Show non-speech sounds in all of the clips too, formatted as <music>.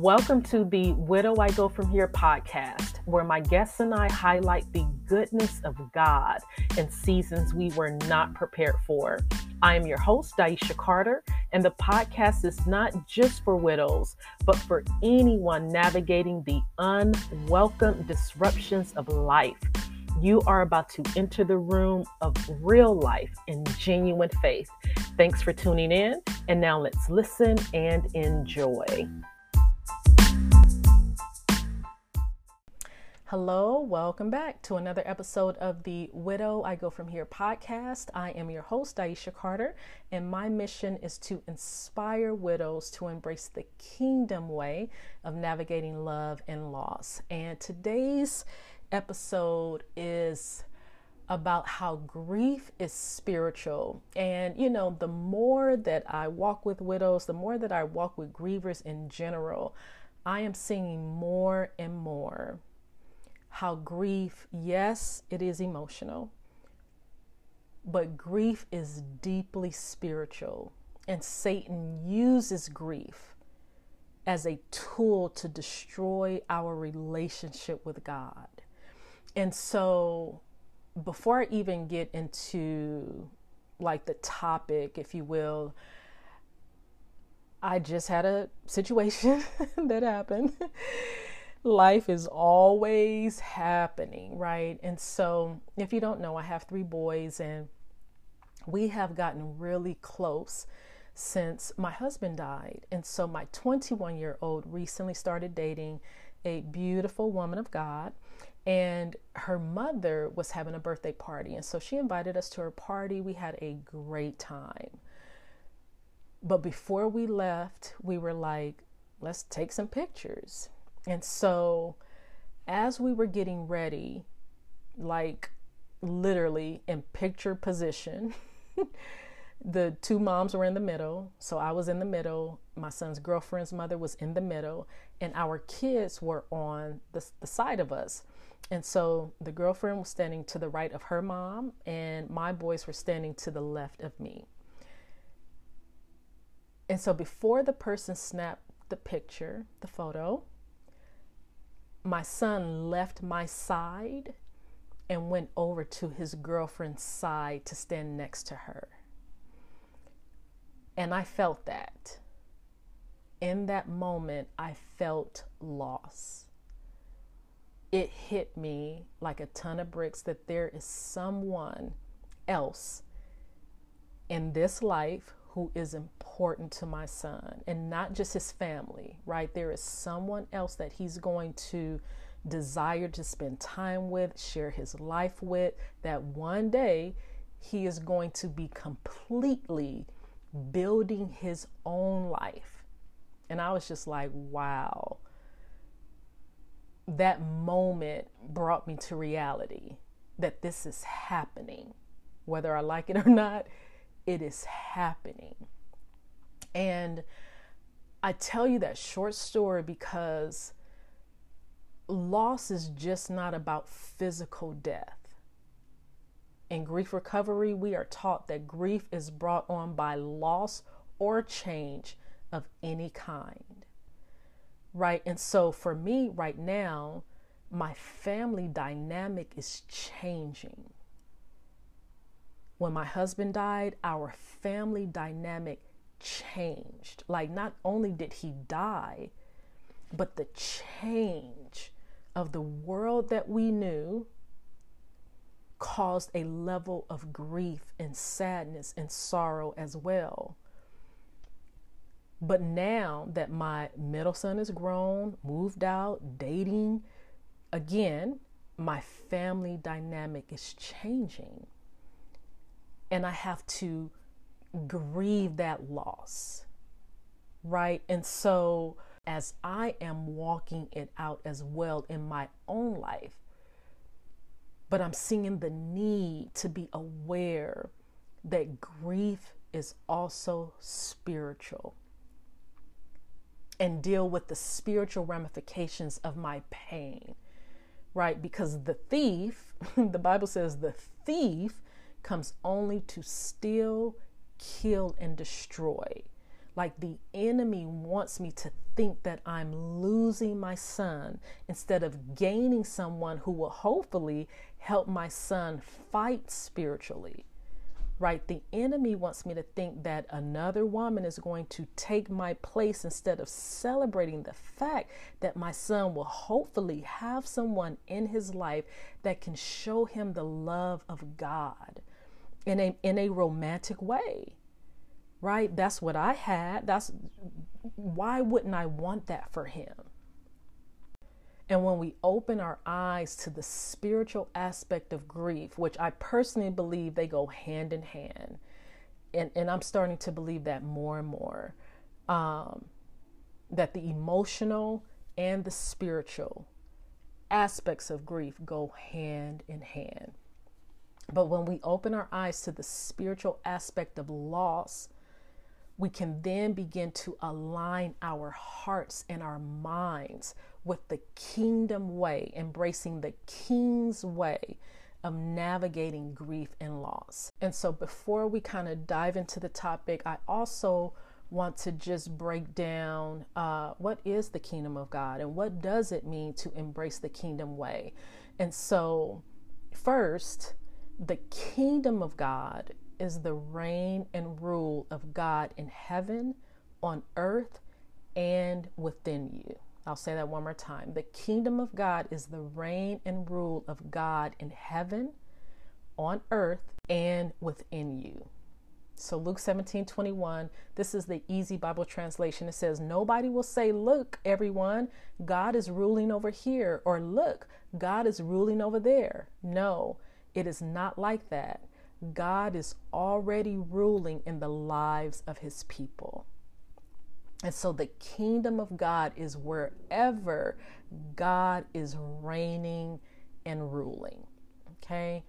Welcome to the Widow I Go From Here podcast, where my guests and I highlight the goodness of God in seasons we were not prepared for. I am your host, DiEsha Carter, and the podcast is not just for widows, but for anyone navigating the unwelcome disruptions of life. You are about to enter the room of real life and genuine faith. Thanks for tuning in, and now let's listen and enjoy. Hello, welcome back to another episode of the Widow I Go From Here podcast. I am your host, DiEsha Carter, and my mission is to inspire widows to embrace the kingdom way of navigating love and loss. And today's episode is about how grief is spiritual. And, you know, the more that I walk with widows, the more that I walk with grievers in general, I am seeing more and more how grief, yes, it is emotional, but grief is deeply spiritual. And Satan uses grief as a tool to destroy our relationship with God. And so, before I even get into like the topic, if you will, I just had a situation <laughs> that happened life is always happening, right? And so, if you don't know, I have three boys, and we have gotten really close since my husband died. And so, my 21 year old recently started dating a beautiful woman of God, and her mother was having a birthday party. And so, she invited us to her party. We had a great time. But before we left, we were like, let's take some pictures. And so, as we were getting ready, like literally in picture position, <laughs> the two moms were in the middle. So I was in the middle. My son's girlfriend's mother was in the middle. And our kids were on the, the side of us. And so the girlfriend was standing to the right of her mom, and my boys were standing to the left of me. And so before the person snapped the picture, the photo, my son left my side and went over to his girlfriend's side to stand next to her. And I felt that. In that moment, I felt loss. It hit me like a ton of bricks that there is someone else in this life who is important to my son and not just his family, right? There is someone else that he's going to desire to spend time with, share his life with, that one day he is going to be completely building his own life. And I was just like, wow. That moment brought me to reality that this is happening. Whether I like it or not, it is happening. And I tell you that short story because loss is just not about physical death. In grief recovery, we are taught that grief is brought on by loss or change of any kind. Right? And so for me right now, my family dynamic is changing. When my husband died, our family dynamic changed. Like, not only did he die, but the change of the world that we knew caused a level of grief and sadness and sorrow as well. But now that my middle son is grown, moved out, dating, again, my family dynamic is changing and I have to grieve that loss. Right? And so, as I am walking it out as well in my own life, but I'm seeing the need to be aware that grief is also spiritual and deal with the spiritual ramifications of my pain, right? Because the thief, <laughs> the Bible says the thief comes only to steal, kill, and destroy. Like the enemy wants me to think that I'm losing my son instead of gaining someone who will hopefully help my son fight spiritually. Right? The enemy wants me to think that another woman is going to take my place instead of celebrating the fact that my son will hopefully have someone in his life that can show him the love of God in a in a romantic way right? That's what i had. That's why wouldn't i want that for him? And when we open our eyes to the spiritual aspect of grief which i personally believe they go hand in hand and, and i'm starting to believe that more and more um, that the emotional and the spiritual aspects of grief go hand in hand but when we open our eyes to the spiritual aspect of loss, we can then begin to align our hearts and our minds with the kingdom way, embracing the king's way of navigating grief and loss. And so, before we kind of dive into the topic, I also want to just break down uh, what is the kingdom of God and what does it mean to embrace the kingdom way. And so, first, the kingdom of God is the reign and rule of God in heaven, on earth, and within you. I'll say that one more time. The kingdom of God is the reign and rule of God in heaven, on earth, and within you. So Luke 17, 21, this is the easy Bible translation. It says, Nobody will say, Look, everyone, God is ruling over here, or look, God is ruling over there. No, it is not like that. God is already ruling in the lives of his people. And so the kingdom of God is wherever God is reigning and ruling. Okay?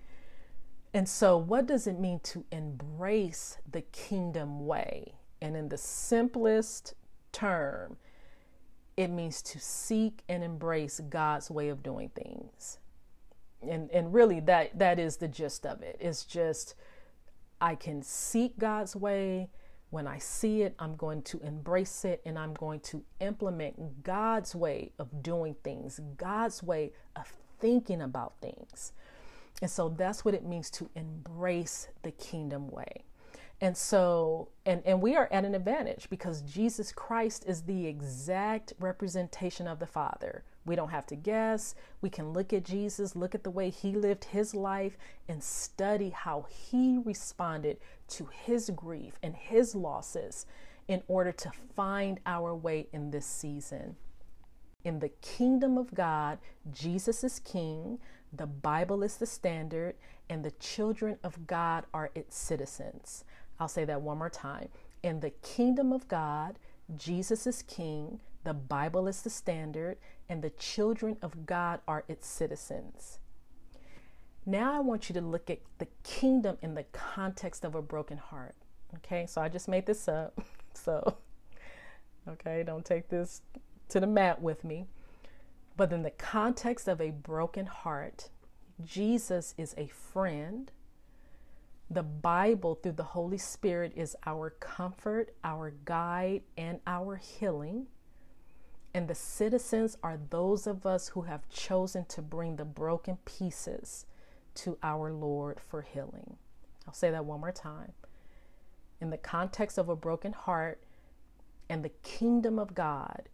And so, what does it mean to embrace the kingdom way? And in the simplest term, it means to seek and embrace God's way of doing things and and really that that is the gist of it. It's just i can seek god's way. When i see it i'm going to embrace it and i'm going to implement god's way of doing things god's way of thinking about things. And so that's what it means to embrace the kingdom way. And so, and, and we are at an advantage because Jesus Christ is the exact representation of the Father. We don't have to guess. We can look at Jesus, look at the way he lived his life, and study how he responded to his grief and his losses in order to find our way in this season. In the kingdom of God, Jesus is king, the Bible is the standard, and the children of God are its citizens. I'll say that one more time. In the kingdom of God, Jesus is king, the Bible is the standard, and the children of God are its citizens. Now I want you to look at the kingdom in the context of a broken heart. Okay, so I just made this up. <laughs> So, okay, don't take this to the mat with me. But in the context of a broken heart, Jesus is a friend, the Bible, through the Holy Spirit, is our comfort, our guide, and our healing. And the citizens are those of us who have chosen to bring the broken pieces to our Lord for healing. I'll say that one more time. In the context of a broken heart and the kingdom of God,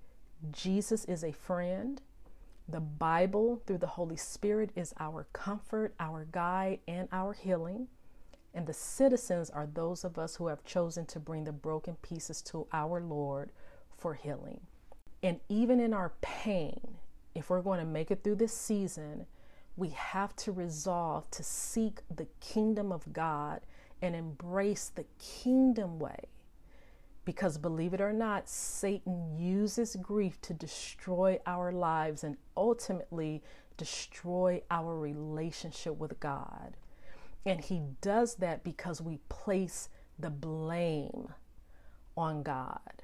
Jesus is a friend. The Bible, through the Holy Spirit, is our comfort, our guide, and our healing. And the citizens are those of us who have chosen to bring the broken pieces to our Lord for healing. And even in our pain, if we're going to make it through this season, we have to resolve to seek the kingdom of God and embrace the kingdom way. Because believe it or not, Satan uses grief to destroy our lives and ultimately destroy our relationship with God. And he does that because we place the blame on God,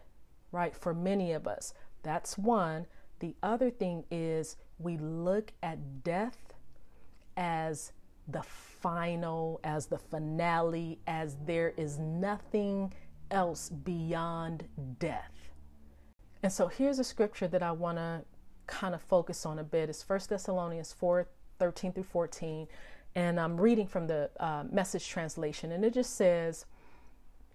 right? For many of us, that's one. The other thing is we look at death as the final, as the finale, as there is nothing else beyond death. And so here's a scripture that I want to kind of focus on a bit. It's 1 Thessalonians 4 13 through 14. And I'm reading from the uh, message translation. And it just says,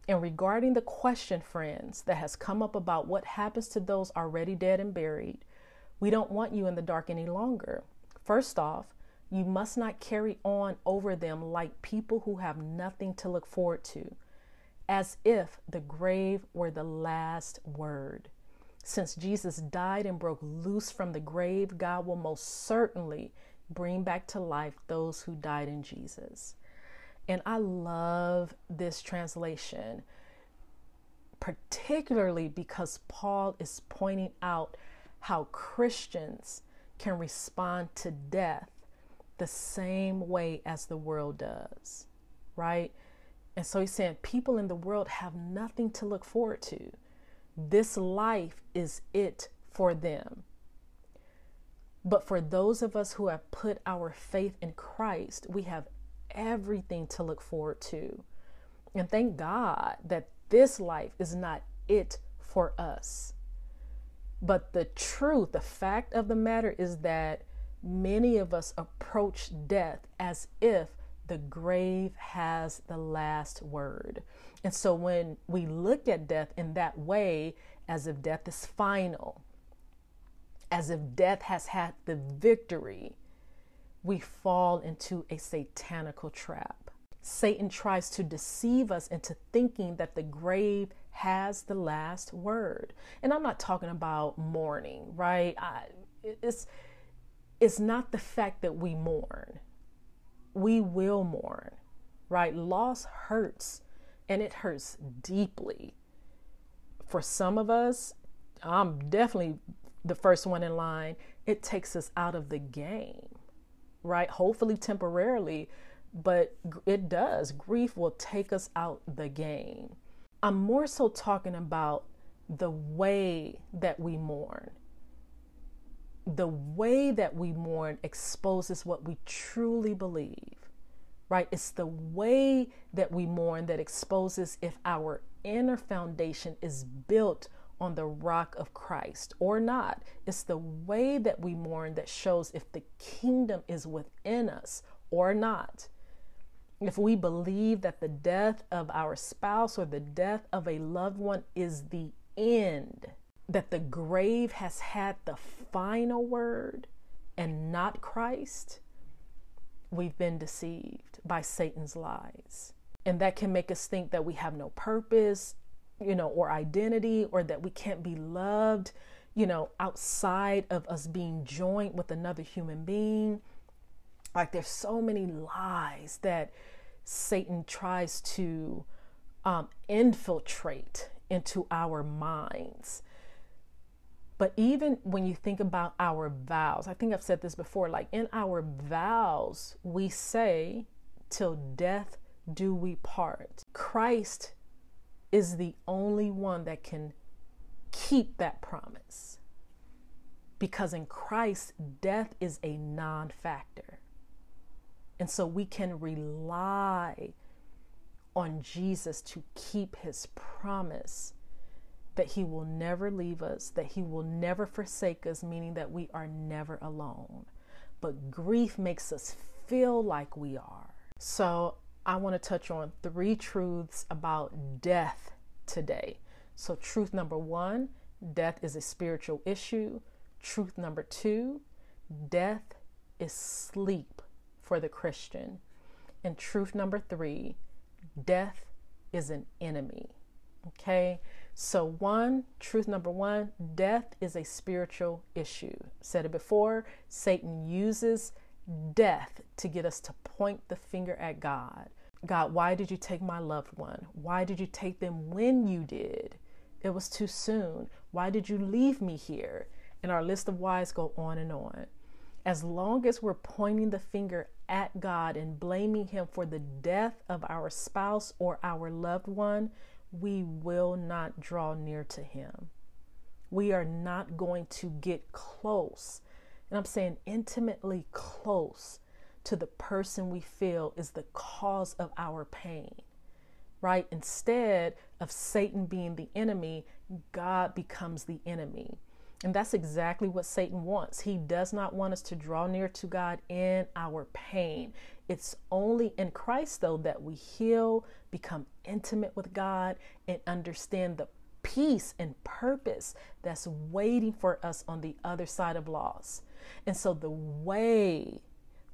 and regarding the question, friends, that has come up about what happens to those already dead and buried, we don't want you in the dark any longer. First off, you must not carry on over them like people who have nothing to look forward to, as if the grave were the last word. Since Jesus died and broke loose from the grave, God will most certainly bring back to life those who died in Jesus. And I love this translation, particularly because Paul is pointing out how Christians can respond to death the same way as the world does, right? And so he's saying people in the world have nothing to look forward to. This life is it for them. But for those of us who have put our faith in Christ, we have everything to look forward to. And thank God that this life is not it for us. But the truth, the fact of the matter is that many of us approach death as if the grave has the last word. And so when we look at death in that way, as if death is final, as if death has had the victory, we fall into a satanical trap. Satan tries to deceive us into thinking that the grave has the last word. And I'm not talking about mourning, right? I, it's it's not the fact that we mourn. We will mourn, right? Loss hurts and it hurts deeply. For some of us, I'm definitely the first one in line. It takes us out of the game right? Hopefully temporarily, but it does. Grief will take us out the game. I'm more so talking about the way that we mourn. The way that we mourn exposes what we truly believe, right? It's the way that we mourn that exposes if our inner foundation is built on the rock of Christ or not. It's the way that we mourn that shows if the kingdom is within us or not. If we believe that the death of our spouse or the death of a loved one is the end, that the grave has had the final word and not Christ, we've been deceived by Satan's lies. And that can make us think that we have no purpose you know, or identity, or that we can't be loved, you know, outside of us being joined with another human being. Like there's so many lies that Satan tries to um, infiltrate into our minds. But even when you think about our vows, I think I've said this before, like in our vows, we say, till death do we part. Christ is the only one that can keep that promise. Because in Christ, death is a non factor. And so we can rely on Jesus to keep his promise that he will never leave us, that he will never forsake us, meaning that we are never alone. But grief makes us feel like we are. So I want to touch on three truths about death today. So, truth number one death is a spiritual issue. Truth number two death is sleep for the Christian. And truth number three death is an enemy. Okay, so one, truth number one, death is a spiritual issue. Said it before, Satan uses death to get us to point the finger at God. God, why did you take my loved one? Why did you take them when you did? It was too soon. Why did you leave me here? And our list of whys go on and on. As long as we're pointing the finger at God and blaming Him for the death of our spouse or our loved one, we will not draw near to Him. We are not going to get close. And I'm saying intimately close to the person we feel is the cause of our pain, right? Instead of Satan being the enemy, God becomes the enemy. And that's exactly what Satan wants. He does not want us to draw near to God in our pain. It's only in Christ, though, that we heal, become intimate with God, and understand the peace and purpose that's waiting for us on the other side of loss. And so, the way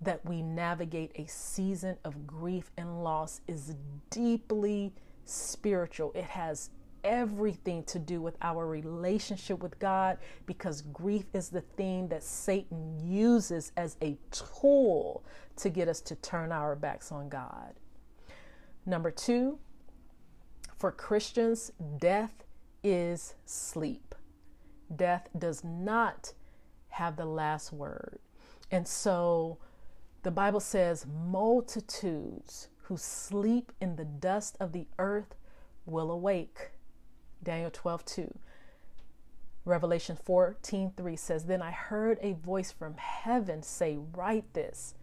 that we navigate a season of grief and loss is deeply spiritual. It has everything to do with our relationship with God because grief is the thing that Satan uses as a tool to get us to turn our backs on God. Number two, for Christians, death is sleep. Death does not have the last word. And so the Bible says, multitudes who sleep in the dust of the earth will awake. Daniel 12, 2. Revelation 14, 3 says, Then I heard a voice from heaven say, Write this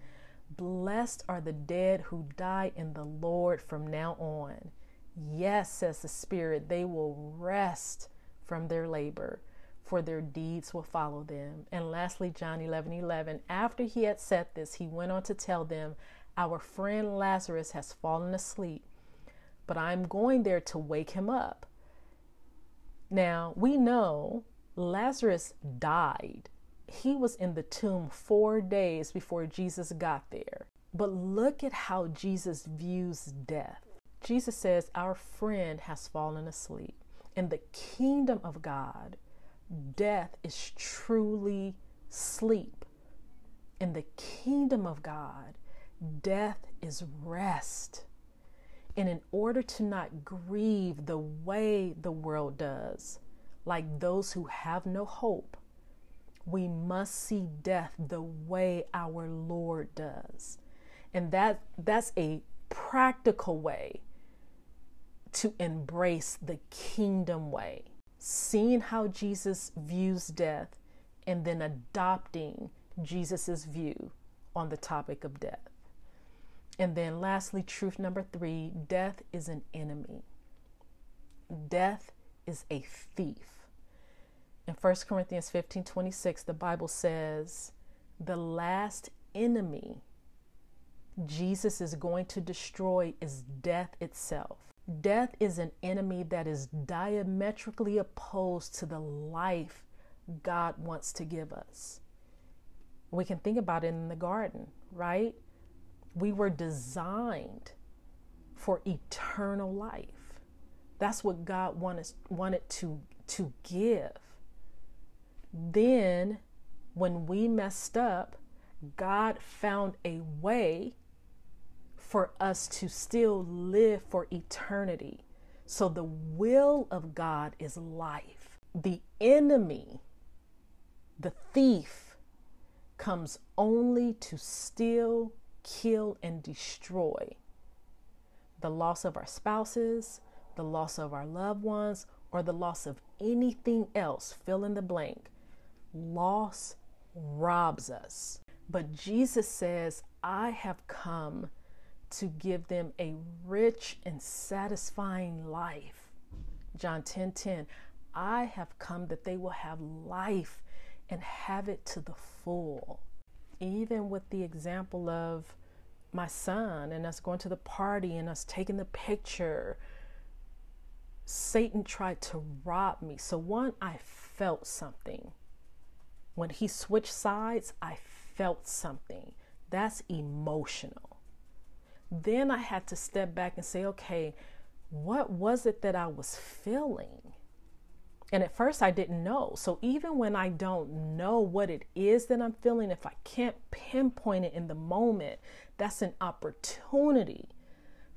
Blessed are the dead who die in the Lord from now on. Yes, says the Spirit, they will rest from their labor, for their deeds will follow them. And lastly, John 11, 11. After he had said this, he went on to tell them, Our friend Lazarus has fallen asleep, but I'm going there to wake him up. Now, we know Lazarus died. He was in the tomb four days before Jesus got there. But look at how Jesus views death. Jesus says, Our friend has fallen asleep. In the kingdom of God, death is truly sleep. In the kingdom of God, death is rest. And in order to not grieve the way the world does, like those who have no hope, we must see death the way our Lord does. And that that's a practical way to embrace the kingdom way. Seeing how Jesus views death and then adopting Jesus's view on the topic of death. And then, lastly, truth number three death is an enemy. Death is a thief. In 1 Corinthians 15 26, the Bible says, The last enemy Jesus is going to destroy is death itself. Death is an enemy that is diametrically opposed to the life God wants to give us. We can think about it in the garden, right? We were designed for eternal life. That's what God wanted, wanted to, to give. Then, when we messed up, God found a way for us to still live for eternity. So, the will of God is life. The enemy, the thief, comes only to steal, kill, and destroy. The loss of our spouses, the loss of our loved ones, or the loss of anything else, fill in the blank. Loss robs us. But Jesus says, I have come to give them a rich and satisfying life. John 10 10, I have come that they will have life and have it to the full even with the example of my son and us going to the party and us taking the picture, Satan tried to rob me. So, one, I felt something. When he switched sides, I felt something. That's emotional. Then I had to step back and say, okay, what was it that I was feeling? And at first, I didn't know. So even when I don't know what it is that I'm feeling, if I can't pinpoint it in the moment, that's an opportunity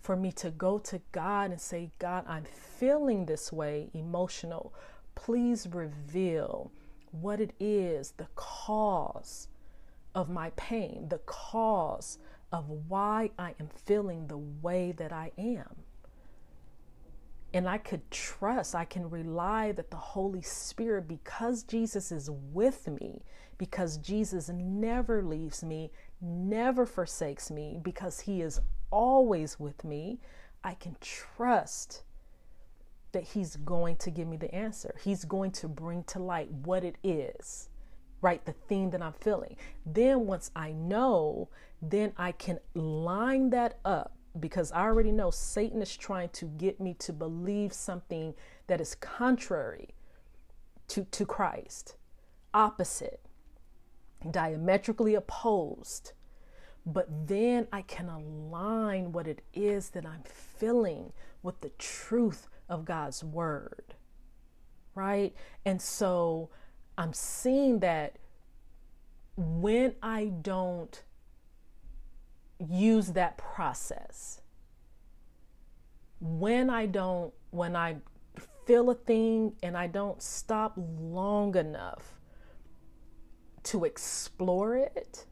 for me to go to God and say, God, I'm feeling this way, emotional. Please reveal what it is, the cause of my pain, the cause of why I am feeling the way that I am. And I could trust, I can rely that the Holy Spirit, because Jesus is with me, because Jesus never leaves me, never forsakes me, because He is always with me, I can trust that He's going to give me the answer. He's going to bring to light what it is, right? The thing that I'm feeling. Then once I know, then I can line that up because I already know Satan is trying to get me to believe something that is contrary to, to Christ, opposite, diametrically opposed. But then I can align what it is that I'm feeling with the truth of God's word. Right? And so I'm seeing that when I don't use that process, when I don't, when I feel a thing and I don't stop long enough to explore it,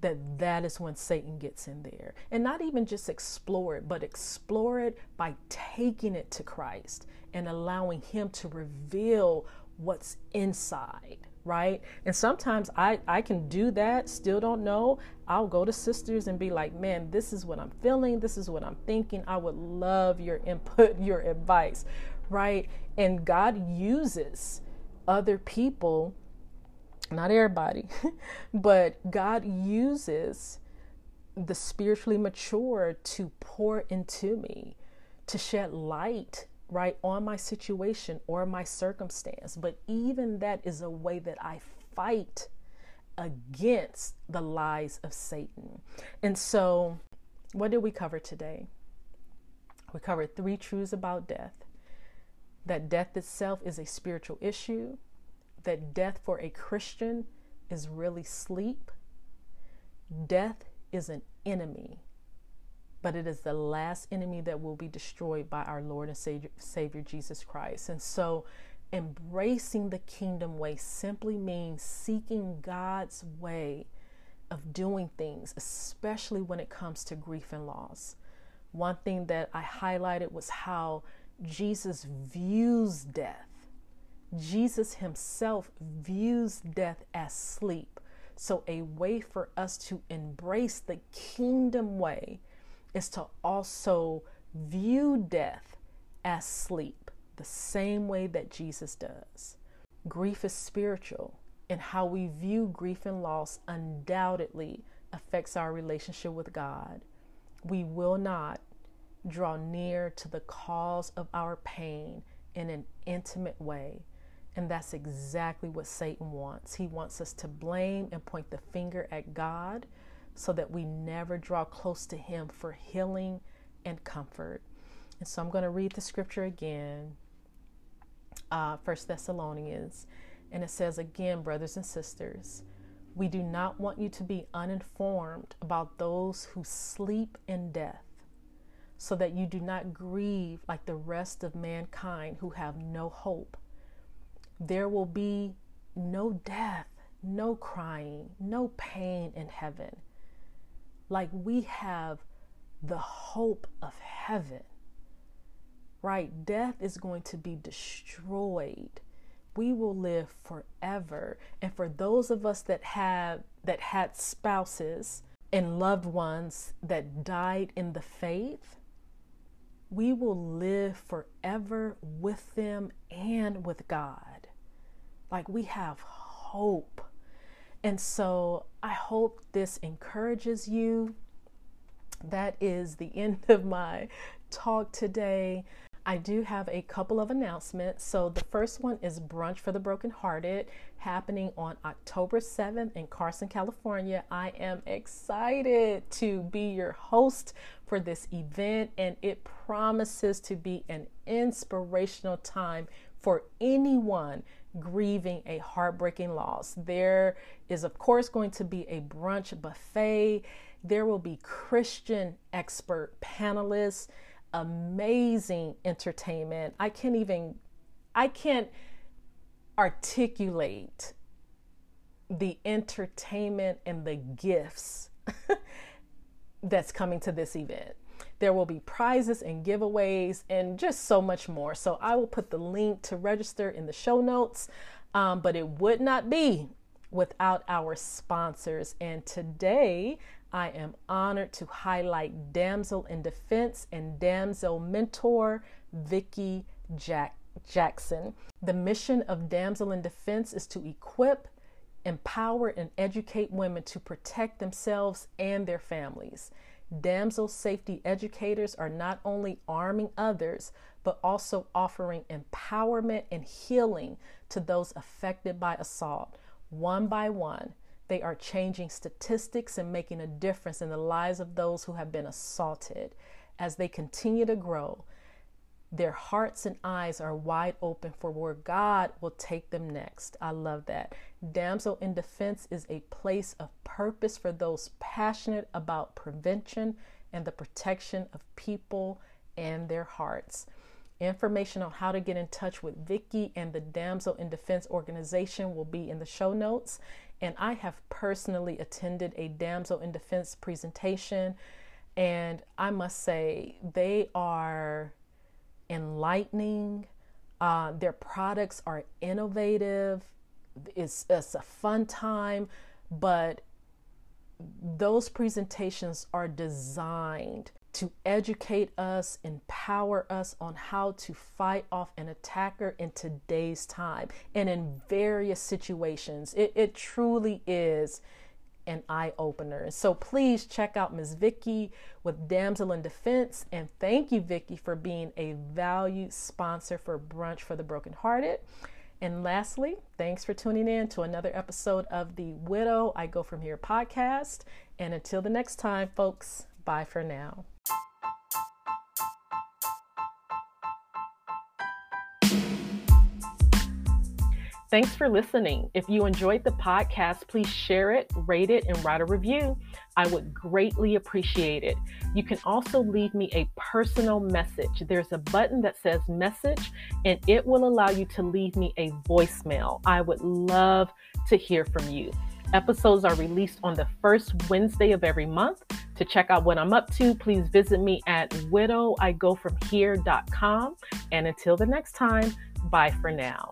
that that is when Satan gets in there. And not even just explore it, but explore it by taking it to Christ and allowing him to reveal what's inside, right? And sometimes I I can do that, still don't know. I'll go to sisters and be like, "Man, this is what I'm feeling, this is what I'm thinking. I would love your input, <laughs> your advice." Right? And God uses other people not everybody, <laughs> but God uses the spiritually mature to pour into me, to shed light right on my situation or my circumstance. But even that is a way that I fight against the lies of Satan. And so, what did we cover today? We covered three truths about death that death itself is a spiritual issue, that death for a Christian is really sleep. Death is an enemy, but it is the last enemy that will be destroyed by our Lord and Savior, Savior Jesus Christ. And so, embracing the kingdom way simply means seeking God's way of doing things, especially when it comes to grief and loss. One thing that I highlighted was how Jesus views death Jesus himself views death as sleep. So, a way for us to embrace the kingdom way is to also view death as sleep, the same way that Jesus does. Grief is spiritual, and how we view grief and loss undoubtedly affects our relationship with God. We will not draw near to the cause of our pain in an intimate way and that's exactly what Satan wants. He wants us to blame and point the finger at God so that we never draw close to Him for healing and comfort. And so I'm going to read the scripture again, uh, First Thessalonians, and it says again, brothers and sisters, we do not want you to be uninformed about those who sleep in death, so that you do not grieve like the rest of mankind who have no hope there will be no death, no crying, no pain in heaven. Like we have the hope of heaven, right? Death is going to be destroyed. We will live forever. And for those of us that have that had spouses and loved ones that died in the faith, we will live forever with them and with God. Like we have hope. And so I hope this encourages you. That is the <laughs> end of my talk today. I do have a couple of announcements. So, the first one is Brunch for the Brokenhearted happening on October 7th in Carson, California. I am excited to be your host for this event, and it promises to be an inspirational time for anyone grieving a heartbreaking loss. There is, of course, going to be a brunch buffet. There will be Christian expert panelists, amazing entertainment. I can't even, I can't articulate the entertainment and the gifts <laughs> that's coming to this event. There will be prizes and giveaways and just so much more. So I will put the link to register in the show notes, um, but it would not be without our sponsors. And today I am honored to highlight Damsel in Defense and Damsel Mentor Vicky Jack- Jackson. The mission of Damsel in Defense is to equip, empower, and educate women to protect themselves and their families. Damsel safety educators are not only arming others, but also offering empowerment and healing to those affected by assault. One by one, they are changing statistics and making a difference in the lives of those who have been assaulted. As they continue to grow, their hearts and eyes are wide open for where God will take them next. I love that. Damsel in Defense is a place of purpose for those passionate about prevention and the protection of people and their hearts. Information on how to get in touch with Vicky and the Damsel in Defense organization will be in the show notes. And I have personally attended a Damsel in Defense presentation, and I must say, they are enlightening. Uh, their products are innovative. It's, it's a fun time, but those presentations are designed to educate us, empower us on how to fight off an attacker in today's time and in various situations. It, it truly is an eye opener. So please check out Ms. Vicky with Damsel in Defense. And thank you, Vicky, for being a valued sponsor for Brunch for the Brokenhearted. And lastly, thanks for tuning in to another episode of the Widow I Go From Here podcast. And until the next time, folks, bye for now. Thanks for listening. If you enjoyed the podcast, please share it, rate it, and write a review. I would greatly appreciate it. You can also leave me a personal message. There's a button that says message, and it will allow you to leave me a voicemail. I would love to hear from you. Episodes are released on the first Wednesday of every month. To check out what I'm up to, please visit me at widowigofromhere.com. And until the next time, bye for now.